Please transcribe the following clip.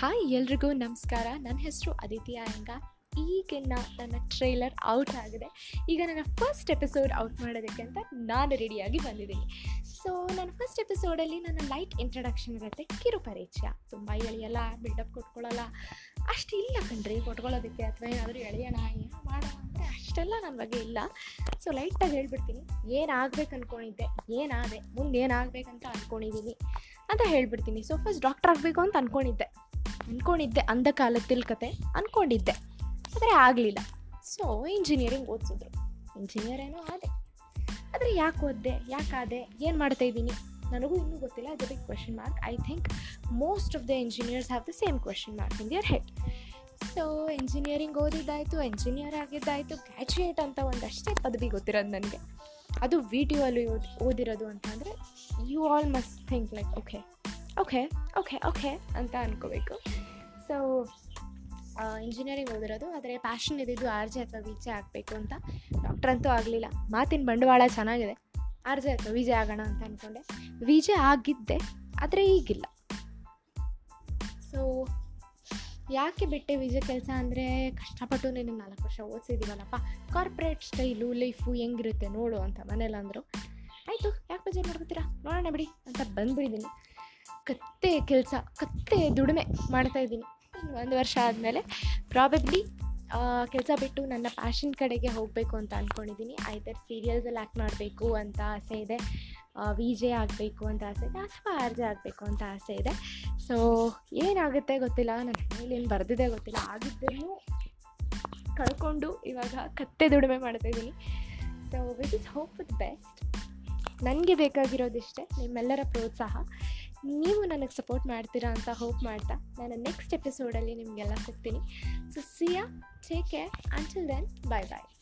Hi ಎಲ್ರಿಗೂ ನಮಸ್ಕಾರ. ನನ್ನ ಹೆಸರು ಅದಿತಿ ಆಯಂಗ ಈಗಿನ ನನ್ನ ಟ್ರೈಲರ್ ಔಟ್ ಆಗಿದೆ. ಈಗ ನನ್ನ ಫಸ್ಟ್ ಎಪಿಸೋಡ್ ಔಟ್ ಮಾಡೋದಕ್ಕೆ ಅಂತ ನಾನು ರೆಡಿಯಾಗಿ ಬಂದಿದ್ದೀನಿ. ಸೊ ನನ್ನ ಫಸ್ಟ್ ಎಪಿಸೋಡಲ್ಲಿ ನನ್ನ ಲೈಟ್ ಇಂಟ್ರಡಕ್ಷನ್ ಇರುತ್ತೆ ಕಿರು ಪರಿಚಯ ತುಂಬ ಎಳೆಯಲ್ಲ ಬಿಲ್ಡಪ್ ಕೊಟ್ಕೊಳ್ಳಲ್ಲ ಇಲ್ಲ ಕಣ್ರಿ ಕೊಟ್ಕೊಳ್ಳೋದಕ್ಕೆ ಅಥವಾ ಏನಾದರೂ ಎಳೆಯೋಣ, ಏನೋ ಮಾಡೋಣ ಅಂದರೆ ಅಷ್ಟೆಲ್ಲ ನನ್ನ ಬಗ್ಗೆ ಇಲ್ಲ. ಸೊ ಲೈಟಾಗಿ ಹೇಳ್ಬಿಡ್ತೀನಿ. ಏನಾಗಬೇಕು ಅಂದ್ಕೊಂಡಿದ್ದೆ ಏನಾದೆ ಮುಂದೆ ಏನಾಗಬೇಕಂತ ಅಂದ್ಕೊಂಡಿದ್ದೀನಿ ಅಂತ ಹೇಳ್ಬಿಡ್ತೀನಿ. ಸೊ ಫಸ್ಟ್ ಡಾಕ್ಟರ್ ಆಗಬೇಕು ಅಂತ ಅಂದ್ಕೊಂಡಿದ್ದೆ ಅಂದ್ಕೊಂಡಿದ್ದೆ ಅಂದ ಕಾಲದಲ್ಲಿ ಕತೆ ಅಂದ್ಕೊಂಡಿದ್ದೆ ಆದರೆ ಆಗಲಿಲ್ಲ. So engineering ಓದಿಸಿದ್ರು. ಇಂಜಿನಿಯರ್ ಏನೋ ಆದೆ. ಆದರೆ ಯಾಕೆ ಓದಿದೆ ಯಾಕಾದೆ ಏನು ಮಾಡ್ತಾ ಇದ್ದೀನಿ? ನನಗೂ ಇನ್ನೂ ಗೊತ್ತಿಲ್ಲ ಅದ್ರ big question mark I think most of the engineers have the same question mark in their head so engineering ಓದಿದ್ದಾಯಿತು engineer ಆಗಿದ್ದಾಯಿತು ಗ್ರ್ಯಾಜುಯೇಟ್ ಅಂತ ಒಂದಷ್ಟೇ ಪದವಿ ಗೊತ್ತಿರೋದು ನನಗೆ. ಅದು ವಿ ಟಿ ಓದಿ, ಓದಿರೋದು ಅಂತಂದರೆ you all must think like okay okay okay okay ಅಂತ ಅನ್ಕೋಬೇಕು. ಸೊ ಇಂಜಿನಿಯರಿಂಗ್ ಓದಿರೋದು, ಆದರೆ ಪ್ಯಾಷನ್ ಇದ್ದಿದ್ದು ಆರ್ ಜೆ ಅಥವಾ ವಿಜೆ ಆಗಬೇಕು ಅಂತ. ಡಾಕ್ಟರ್ ಅಂತೂ ಆಗಲಿಲ್ಲ. ಮಾತಿನ ಬಂಡವಾಳ ಚೆನ್ನಾಗಿದೆ. ಆರ್ ಜೆ ಅಥವಾ ವಿಜಯ ಆಗೋಣ ಅಂತ ಅಂದ್ಕೊಂಡೆ ವಿಜೆ ಆಗಿದ್ದೆ, ಆದರೆ ಈಗಿಲ್ಲ. ಸೊ ಯಾಕೆ ಬಿಟ್ಟೆ ವಿಜಯ ಕೆಲಸ ಅಂದರೆ ಕಷ್ಟಪಟ್ಟು ನಿನಗೆ ನಾಲ್ಕು ವರ್ಷ ಓದಿಸಿದ್ದೀವಲ್ಲಪ್ಪ ಕಾರ್ಪೊರೇಟ್ ಸ್ಟೈಲು ಲೈಫು ಹೆಂಗಿರುತ್ತೆ ನೋಡು ಅಂತ ಮನೇಲಿ ಅಂದರು. ಆಯಿತು, ಯಾಕೆ ಬೇಜಾರು ಮಾಡ್ಕೊತೀರಾ? ನೋಡೋಣ ಬಿಡಿ ಅಂತ ಬಂದ್ಬಿಟ್ಟಿದ್ದೀನಿ ಕತ್ತೆ ಕೆಲಸ, ಕತ್ತೆ ದುಡಿಮೆ ಮಾಡ್ತಾ ಇದ್ದೀನಿ. ಒಂದು ವರ್ಷ ಆದಮೇಲೆ ಪ್ರಾಬಬ್ಲಿ ಕೆಲಸ ಬಿಟ್ಟು ನನ್ನ ಪ್ಯಾಷನ್ ಕಡೆಗೆ ಹೋಗಬೇಕು ಅಂತ ಅಂದ್ಕೊಂಡಿದ್ದೀನಿ ಐದರ್ ಸೀರಿಯಲ್ಸಲ್ಲಿ ಆ್ಯಕ್ಟ್ ಮಾಡಬೇಕು ಅಂತ ಆಸೆ ಇದೆ ವಿ ಜೆ ಆಗಬೇಕು ಅಂತ ಆಸೆ ಇದೆ, ಅಥವಾ ಆರ್ ಜೆ ಆಗಬೇಕು ಅಂತ ಆಸೆ ಇದೆ. ಸೊ ಏನಾಗುತ್ತೆ ಗೊತ್ತಿಲ್ಲ, ನನ್ನ ಮನೇಲಿ ಏನು ಬರೆದಿದೆ ಗೊತ್ತಿಲ್ಲ. ಆಗಿದ್ದನ್ನು ಕಳ್ಕೊಂಡು ಇವಾಗ ಕತ್ತೆ ದುಡಿಮೆ ಮಾಡ್ತಾಯಿದ್ದೀನಿ so which is hope with best ನನಗೆ ಬೇಕಾಗಿರೋದಿಷ್ಟೇ ನಿಮ್ಮೆಲ್ಲರ ಪ್ರೋತ್ಸಾಹ. ನೀವು ನನಗೆ ಸಪೋರ್ಟ್ ಮಾಡ್ತೀರಾ ಅಂತ ಹೋಪ್ ಮಾಡ್ತಾ ನಾನು ನೆಕ್ಸ್ಟ್ ಎಪಿಸೋಡಲ್ಲಿ ನಿಮಗೆಲ್ಲ ಸಿಗ್ತೀನಿ. So see ya take care until then bye bye